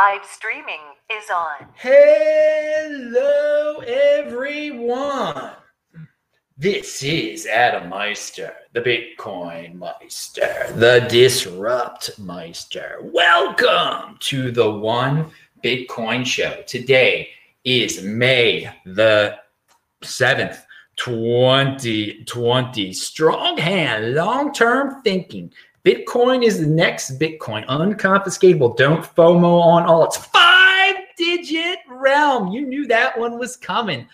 Live streaming is on. Hello, everyone. This is Adam Meister, the Bitcoin Meister, the Disrupt Meister. Welcome to the One Bitcoin Show. Today is May the 7th, 2020. Strong hand, long term thinking. Bitcoin is the next Bitcoin, unconfiscatable. Don't FOMO on all. It's five digit realm. You knew that one was coming.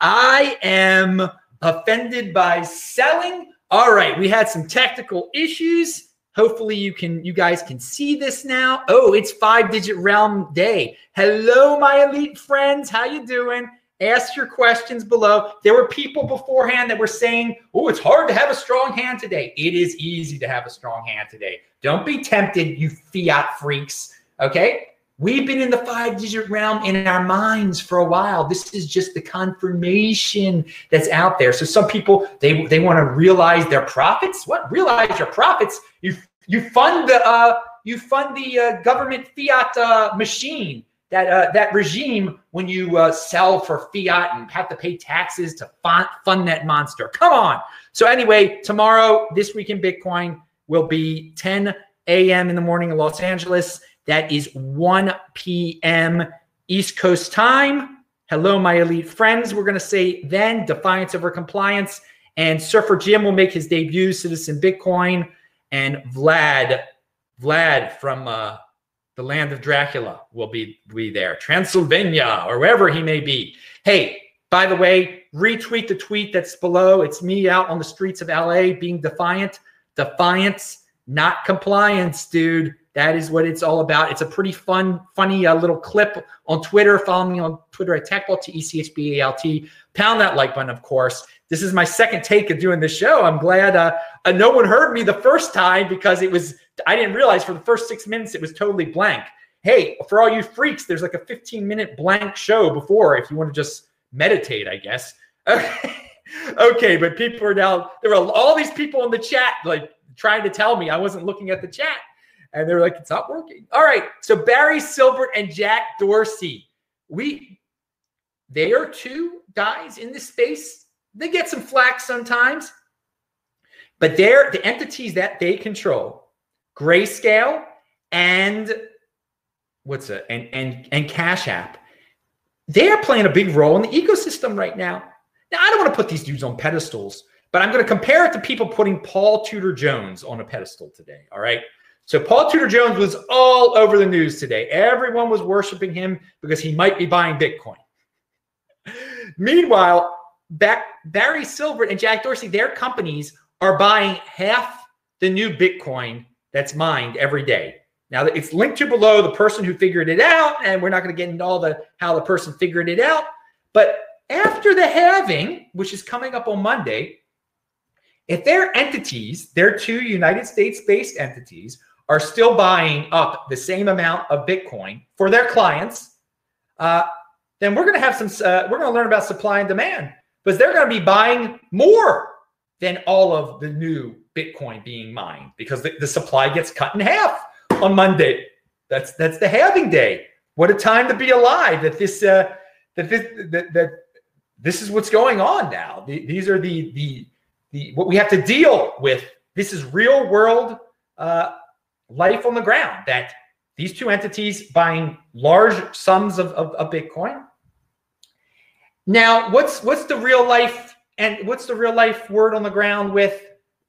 I am offended by selling. All right, we had some technical issues. Hopefully you can you guys can see this now. Oh, it's five digit realm day. Hello my elite friends. How you doing? Ask your questions below. There were people beforehand that were saying, oh, it's hard to have a strong hand today. It is easy to have a strong hand today. Don't be tempted, you fiat freaks. Okay. We've been in the five digit realm in our minds for a while. This is just the confirmation that's out there. So some people they they want to realize their profits. What realize your profits? You you fund the uh, you fund the uh, government fiat uh, machine that uh, that regime when you uh, sell for fiat and have to pay taxes to fund, fund that monster. Come on. So anyway, tomorrow, this week in Bitcoin will be 10 a.m. in the morning in Los Angeles. That is 1 p.m. East Coast time. Hello, my elite friends. We're going to say then defiance over compliance. And Surfer Jim will make his debut, Citizen Bitcoin. And Vlad, Vlad from uh, the land of Dracula will be, be there, Transylvania, or wherever he may be. Hey, by the way, retweet the tweet that's below. It's me out on the streets of LA being defiant. Defiance, not compliance, dude. That is what it's all about. It's a pretty fun, funny uh, little clip on Twitter. Follow me on Twitter at TechBalt, T E C H B A L T. Pound that like button, of course. This is my second take of doing this show. I'm glad uh, uh, no one heard me the first time because it was I didn't realize for the first six minutes it was totally blank. Hey, for all you freaks, there's like a 15 minute blank show before if you want to just meditate, I guess. Okay. okay, but people are now there were all these people in the chat like trying to tell me I wasn't looking at the chat. And they were like, it's not working. All right. So Barry Silbert and Jack Dorsey, we they are two guys in this space. They get some flack sometimes, but they're the entities that they control Grayscale, and what's it? And and and Cash App. They are playing a big role in the ecosystem right now. Now, I don't want to put these dudes on pedestals, but I'm going to compare it to people putting Paul Tudor Jones on a pedestal today. All right. So Paul Tudor Jones was all over the news today. Everyone was worshiping him because he might be buying Bitcoin. Meanwhile, Barry Silbert and Jack Dorsey, their companies are buying half the new Bitcoin that's mined every day. Now it's linked to below the person who figured it out, and we're not going to get into all the how the person figured it out. But after the halving, which is coming up on Monday, if their entities, their two United States-based entities, are still buying up the same amount of Bitcoin for their clients, uh, then we're going to have some. Uh, we're going to learn about supply and demand because they're going to be buying more than all of the new Bitcoin being mined because the, the supply gets cut in half on Monday. That's that's the halving day. What a time to be alive! That this uh, that this that, that this is what's going on now. The, these are the the the what we have to deal with. This is real world uh, life on the ground. That these two entities buying large sums of, of, of Bitcoin. Now, what's what's the real life and what's the real life word on the ground with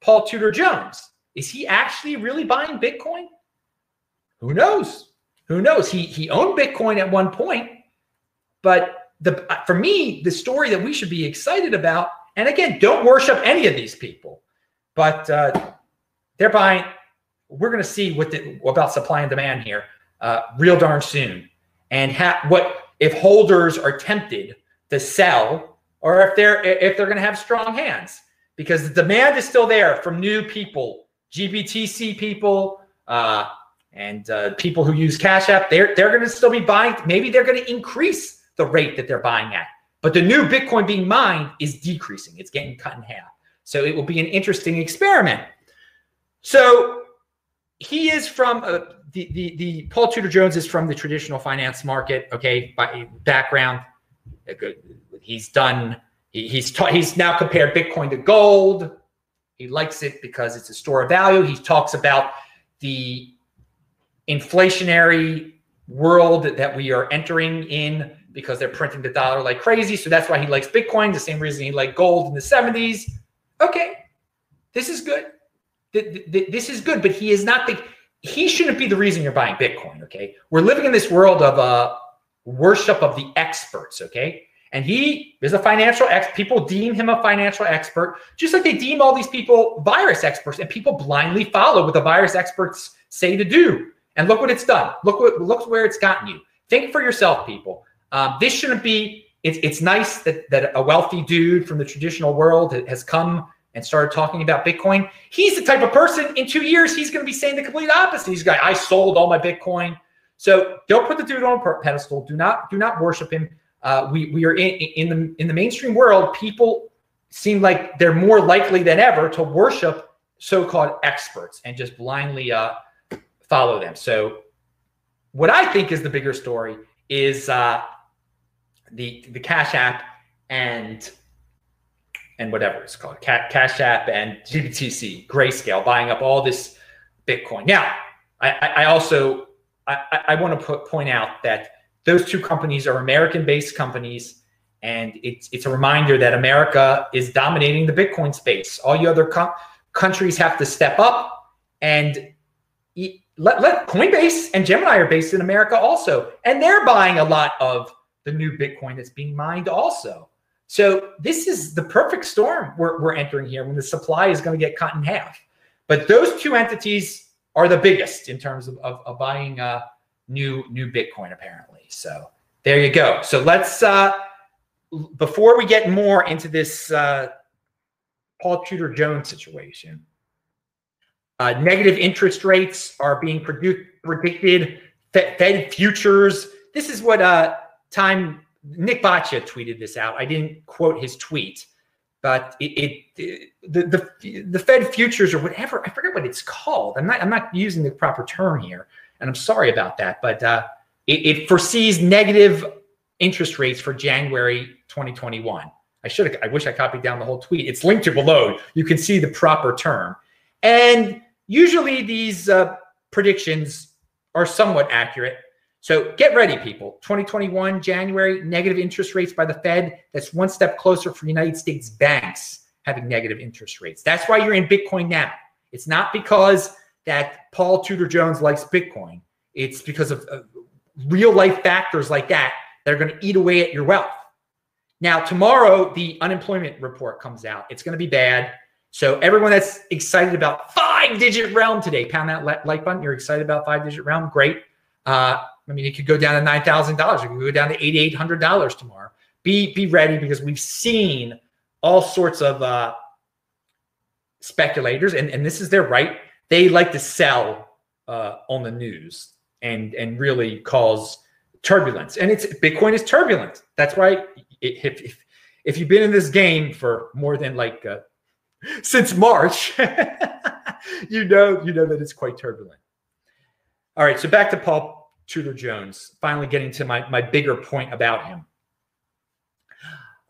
Paul Tudor Jones. Is he actually really buying Bitcoin? Who knows? Who knows? He he owned Bitcoin at one point, but the for me the story that we should be excited about. And again, don't worship any of these people, but uh, they're buying. We're going to see what the, about supply and demand here uh, real darn soon, and ha- what if holders are tempted to sell, or if they're if they're going to have strong hands because the demand is still there from new people, GBTC people, uh, and uh, people who use Cash App. They're they're going to still be buying. Maybe they're going to increase the rate that they're buying at. But the new Bitcoin being mined is decreasing. It's getting cut in half. So it will be an interesting experiment. So he is from uh, the, the the Paul Tudor Jones is from the traditional finance market. Okay, by background, he's done. He, he's ta- he's now compared Bitcoin to gold. He likes it because it's a store of value. He talks about the inflationary world that we are entering in because they're printing the dollar like crazy. So that's why he likes Bitcoin. The same reason he liked gold in the 70s. Okay, this is good. This is good, but he is not the he shouldn't be the reason you're buying Bitcoin. Okay, we're living in this world of uh, worship of the experts. Okay, and he is a financial ex. People deem him a financial expert, just like they deem all these people virus experts, and people blindly follow what the virus experts say to do. And look what it's done. Look what look where it's gotten you. Think for yourself, people. Um, this shouldn't be. It's it's nice that that a wealthy dude from the traditional world has come and started talking about Bitcoin. He's the type of person in two years he's going to be saying the complete opposite. He's guy, I sold all my Bitcoin. So don't put the dude on a pedestal. Do not do not worship him. Uh, we we are in in the in the mainstream world. People seem like they're more likely than ever to worship so-called experts and just blindly uh, follow them. So what I think is the bigger story is uh, the the Cash App and and whatever it's called, Cash App and GBTC, Grayscale, buying up all this Bitcoin. Now, I, I also I, I want to put, point out that those two companies are American-based companies, and it's it's a reminder that America is dominating the Bitcoin space. All you other co- countries have to step up and let, let Coinbase and Gemini are based in America also, and they're buying a lot of the new Bitcoin that's being mined also. So this is the perfect storm we're, we're entering here when the supply is going to get cut in half. But those two entities are the biggest in terms of, of, of buying uh, new new Bitcoin, apparently. So there you go. So let's uh, before we get more into this uh, Paul Tudor Jones situation. Uh, negative interest rates are being predicted. Fed futures. This is what uh, Time Nick Baccia tweeted this out. I didn't quote his tweet, but it, it, the, the the Fed futures or whatever I forget what it's called. I'm not I'm not using the proper term here, and I'm sorry about that. But uh, it, it foresees negative interest rates for January 2021. I should have. I wish I copied down the whole tweet. It's linked to below. You can see the proper term, and usually these uh, predictions are somewhat accurate so get ready, people. 2021, January, negative interest rates by the Fed. That's one step closer for United States banks having negative interest rates. That's why you're in Bitcoin now. It's not because that Paul Tudor Jones likes Bitcoin. It's because of uh, real life factors like that that are going to eat away at your wealth. Now, tomorrow, the unemployment report comes out. It's going to be bad. So, everyone that's excited about five digit realm today, pound that like button. You're excited about five digit realm. Great. Uh, I mean, it could go down to nine thousand dollars. It could go down to eighty eight hundred dollars tomorrow. Be be ready because we've seen all sorts of uh, speculators, and and this is their right. They like to sell uh, on the news and and really cause turbulence. And it's Bitcoin is turbulent. That's why if if, if you've been in this game for more than like uh, since March, you know you know that it's quite turbulent. All right, so back to Paul Tudor Jones. Finally, getting to my my bigger point about him.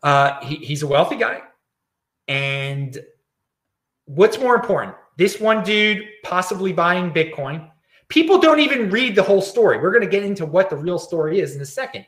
Uh, he, he's a wealthy guy, and what's more important? This one dude possibly buying Bitcoin. People don't even read the whole story. We're going to get into what the real story is in a second.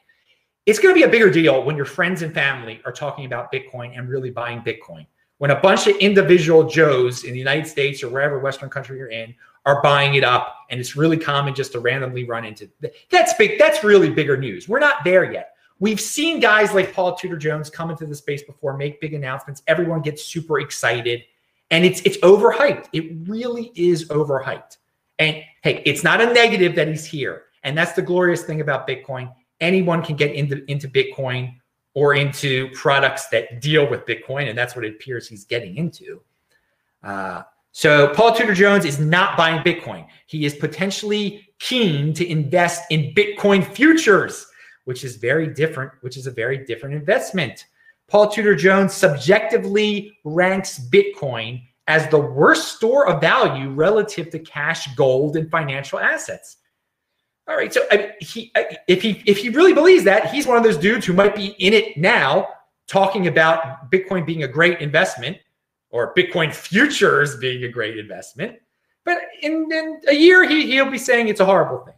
It's going to be a bigger deal when your friends and family are talking about Bitcoin and really buying Bitcoin. When a bunch of individual Joes in the United States or wherever Western country you're in are buying it up and it's really common just to randomly run into that's big that's really bigger news we're not there yet we've seen guys like paul tudor jones come into the space before make big announcements everyone gets super excited and it's it's overhyped. It really is overhyped. And hey it's not a negative that he's here. And that's the glorious thing about bitcoin. Anyone can get into into bitcoin or into products that deal with bitcoin and that's what it appears he's getting into. Uh, so Paul Tudor Jones is not buying Bitcoin. He is potentially keen to invest in Bitcoin futures, which is very different, which is a very different investment. Paul Tudor Jones subjectively ranks Bitcoin as the worst store of value relative to cash, gold, and financial assets. All right. So I, he, if he if he really believes that, he's one of those dudes who might be in it now, talking about Bitcoin being a great investment or Bitcoin futures being a great investment. But in, in a year, he he'll be saying it's a horrible thing.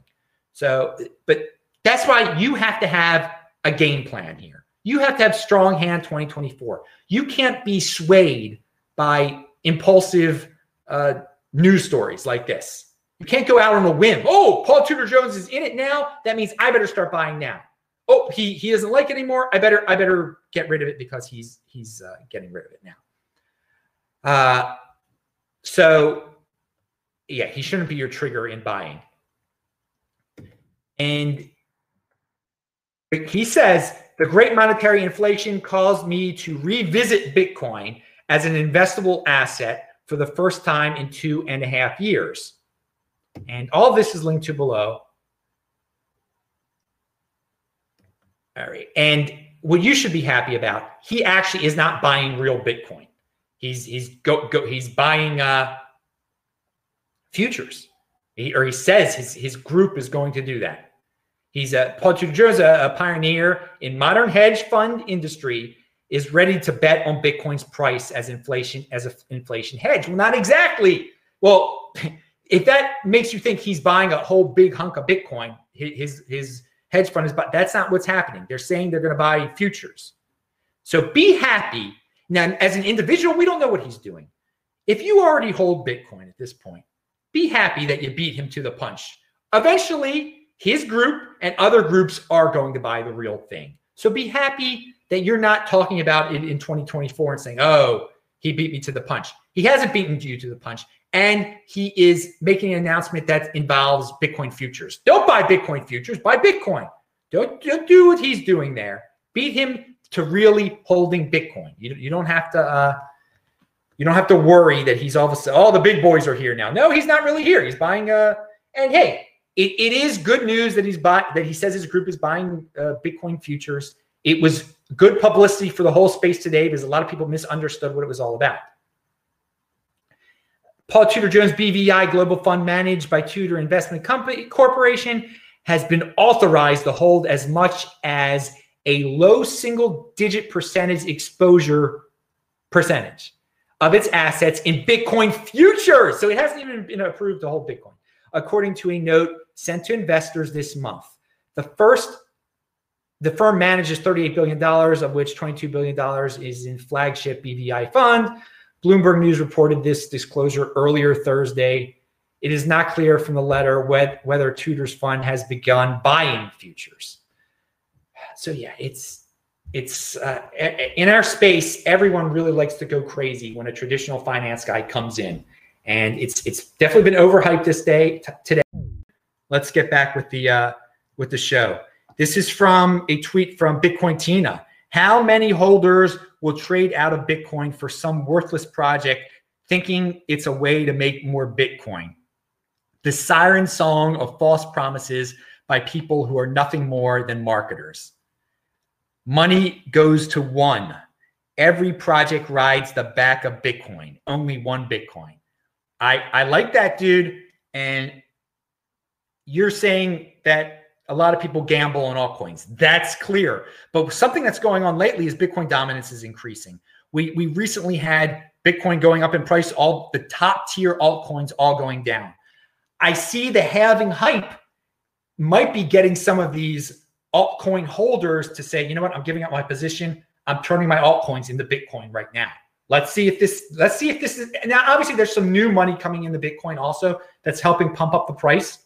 So, but that's why you have to have a game plan here. You have to have strong hand 2024. You can't be swayed by impulsive uh, news stories like this. You can't go out on a whim. Oh, Paul Tudor Jones is in it now. That means I better start buying now. Oh, he he doesn't like it anymore. I better I better get rid of it because he's he's uh, getting rid of it now. Uh, so yeah, he shouldn't be your trigger in buying. And he says the great monetary inflation caused me to revisit Bitcoin as an investable asset for the first time in two and a half years. And all this is linked to below. All right. And what you should be happy about, he actually is not buying real Bitcoin. He's he's go, go he's buying uh futures. He, or he says his his group is going to do that. He's a Paul Tudor a pioneer in modern hedge fund industry is ready to bet on Bitcoin's price as inflation as an inflation hedge. Well, not exactly. Well, if that makes you think he's buying a whole big hunk of Bitcoin, his his hedge fund is, but that's not what's happening. They're saying they're going to buy futures. So be happy. Now, as an individual, we don't know what he's doing. If you already hold Bitcoin at this point, be happy that you beat him to the punch. Eventually, his group and other groups are going to buy the real thing. So be happy that you're not talking about it in 2024 and saying, oh, he beat me to the punch. He hasn't beaten you to the punch. And he is making an announcement that involves Bitcoin futures. Don't buy Bitcoin futures, buy Bitcoin. Don't, don't do what he's doing there. Beat him to really holding Bitcoin. You, you don't have to uh, you don't have to worry that he's all of a sudden, all the big boys are here now. No, he's not really here. He's buying uh and hey, it, it is good news that he's buy that he says his group is buying uh, Bitcoin futures. It was good publicity for the whole space today because a lot of people misunderstood what it was all about. Paul Tudor Jones BVI Global Fund managed by Tudor Investment Company Corporation has been authorized to hold as much as a low single digit percentage exposure percentage of its assets in Bitcoin futures. So it hasn't even been approved to hold Bitcoin, according to a note sent to investors this month. The first, the firm manages $38 billion, of which $22 billion is in flagship BVI fund Bloomberg News reported this disclosure earlier Thursday. It is not clear from the letter whether Tudor's fund has begun buying futures. So yeah, it's it's uh, in our space. Everyone really likes to go crazy when a traditional finance guy comes in, and it's it's definitely been overhyped this day t- today. Let's get back with the uh, with the show. This is from a tweet from Bitcoin Tina. How many holders will trade out of Bitcoin for some worthless project thinking it's a way to make more Bitcoin. The siren song of false promises by people who are nothing more than marketers. Money goes to one. Every project rides the back of Bitcoin, only one Bitcoin. I, I like that, dude. And you're saying that a lot of people gamble on altcoins. That's clear. But something that's going on lately is Bitcoin dominance is increasing. We we recently had Bitcoin going up in price, all the top tier altcoins all going down. I see the halving hype might be getting some of these altcoin holders to say, you know what, I'm giving up my position. I'm turning my altcoins into Bitcoin right now. Let's see if this, let's see if this is now obviously there's some new money coming in the Bitcoin also that's helping pump up the price.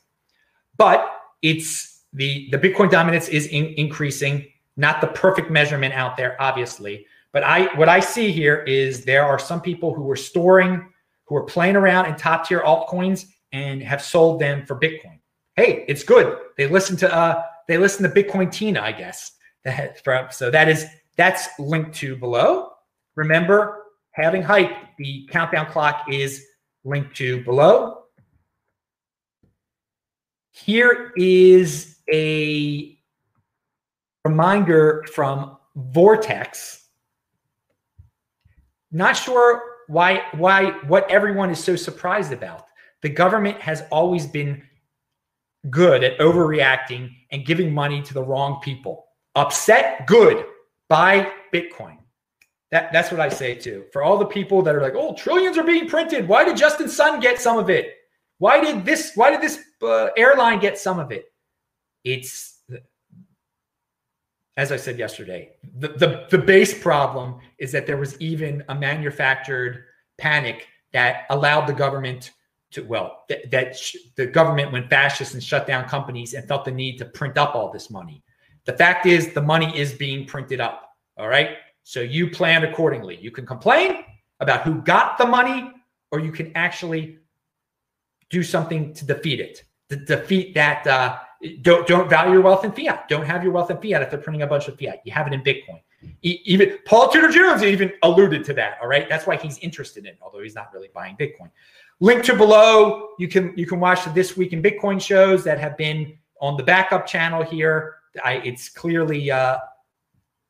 But it's the the Bitcoin dominance is in, increasing. Not the perfect measurement out there, obviously, but I what I see here is there are some people who are storing, who are playing around in top tier altcoins and have sold them for Bitcoin. Hey, it's good. They listen to uh they listen to Bitcoin Tina, I guess. So that is that's linked to below. Remember, halving hype, the countdown clock is linked to below. Here is a reminder from Vortex. Not sure why why what everyone is so surprised about. The government has always been good at overreacting and giving money to the wrong people. Upset, good. Buy Bitcoin. That, that's what I say too. For all the people that are like, "Oh, trillions are being printed. Why did Justin Sun get some of it? Why did this? Why did this uh, airline get some of it?" It's as I said yesterday. The, the the base problem is that there was even a manufactured panic that allowed the government to well th- that sh- the government went fascist and shut down companies and felt the need to print up all this money. The fact is, the money is being printed up. All right. So you plan accordingly. You can complain about who got the money, or you can actually do something to defeat it. To defeat that. Uh, don't don't value your wealth in fiat. Don't have your wealth in fiat if they're printing a bunch of fiat. You have it in Bitcoin. Even Paul Tudor Jones even alluded to that. All right, that's why he's interested in, it, although he's not really buying Bitcoin. Link to below. You can you can watch the this week in Bitcoin shows that have been on the backup channel here. I, it's clearly uh,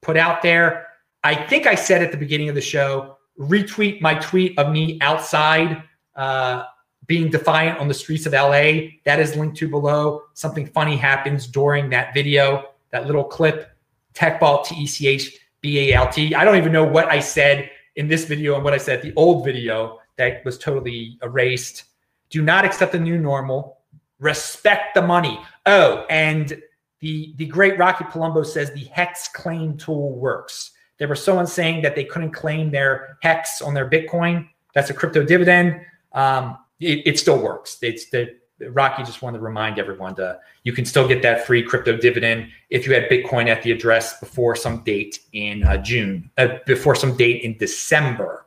put out there. I think I said at the beginning of the show, retweet my tweet of me outside uh, being defiant on the streets of LA. That is linked to below. Something funny happens during that video, that little clip. Techbalt, T E C H B A L T. I don't even know what I said in this video and what I said the old video that was totally erased. Do not accept the new normal. Respect the money. Oh, and the the great Rocky Palumbo says the hex claim tool works. There was someone saying that they couldn't claim their hex on their Bitcoin. That's a crypto dividend. Um, it, it, still works. It's the Rocky just wanted to remind everyone to you can still get that free crypto dividend if you had Bitcoin at the address before some date in uh, June, uh, before some date in December.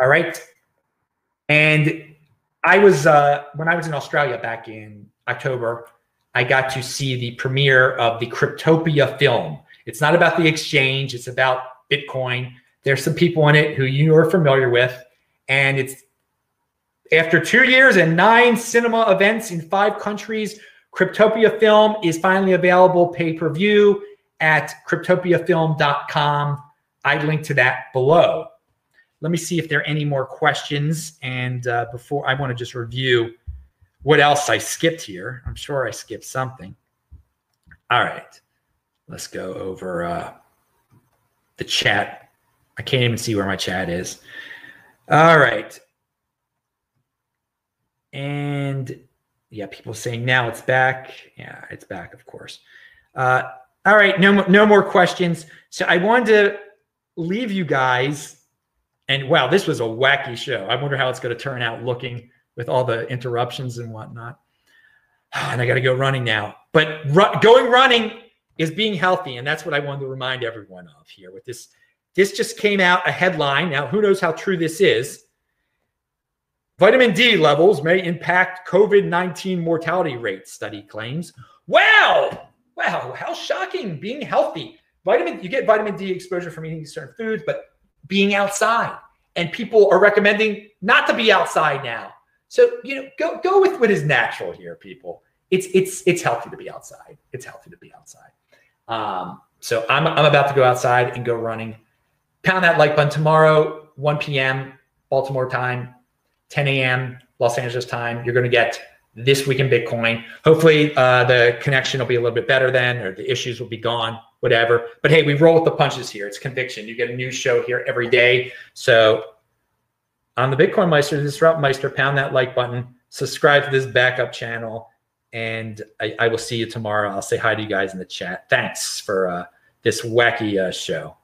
All right, and I was uh, when I was in Australia back in October. I got to see the premiere of the Cryptopia film. It's not about the exchange, it's about Bitcoin. There's some people in it who you are familiar with. And it's after two years and nine cinema events in five countries, Cryptopia Film is finally available pay per view at cryptopiafilm.com. I link to that below. Let me see if there are any more questions. And uh, before I want to just review what else I skipped here. I'm sure I skipped something. All right. Let's go over uh, the chat. I can't even see where my chat is. All right. And yeah, people saying now it's back. Yeah, it's back, of course. Uh, all right, no, no more questions. So I wanted to leave you guys. And wow, this was a wacky show. I wonder how it's going to turn out looking with all the interruptions and whatnot. And I got to go running now. But ru- going running is being healthy. And that's what I wanted to remind everyone of here with this. This just came out a headline. Now, who knows how true this is? Vitamin D levels may impact COVID 19 mortality rate, study claims. Wow. Wow. How shocking being healthy. Vitamin, you get vitamin D exposure from eating certain foods, but being outside. And people are recommending not to be outside now. So, you know, go go with what is natural here, people. It's it's it's healthy to be outside. It's healthy to be outside. Um, so I'm, I'm about to go outside and go running. Pound that like button tomorrow, 1 p.m. Baltimore time, 10 a.m. Los Angeles time. You're going to get this week in Bitcoin. Hopefully, uh, the connection will be a little bit better then, or the issues will be gone, whatever. But hey, we roll with the punches here. It's conviction. You get a new show here every day. So on the Bitcoin Meister, this Disrupt Meister, pound that like button, subscribe to this backup channel and I, I, will see you tomorrow. I'll say hi to you guys in the chat. Thanks for uh, this wacky uh, show.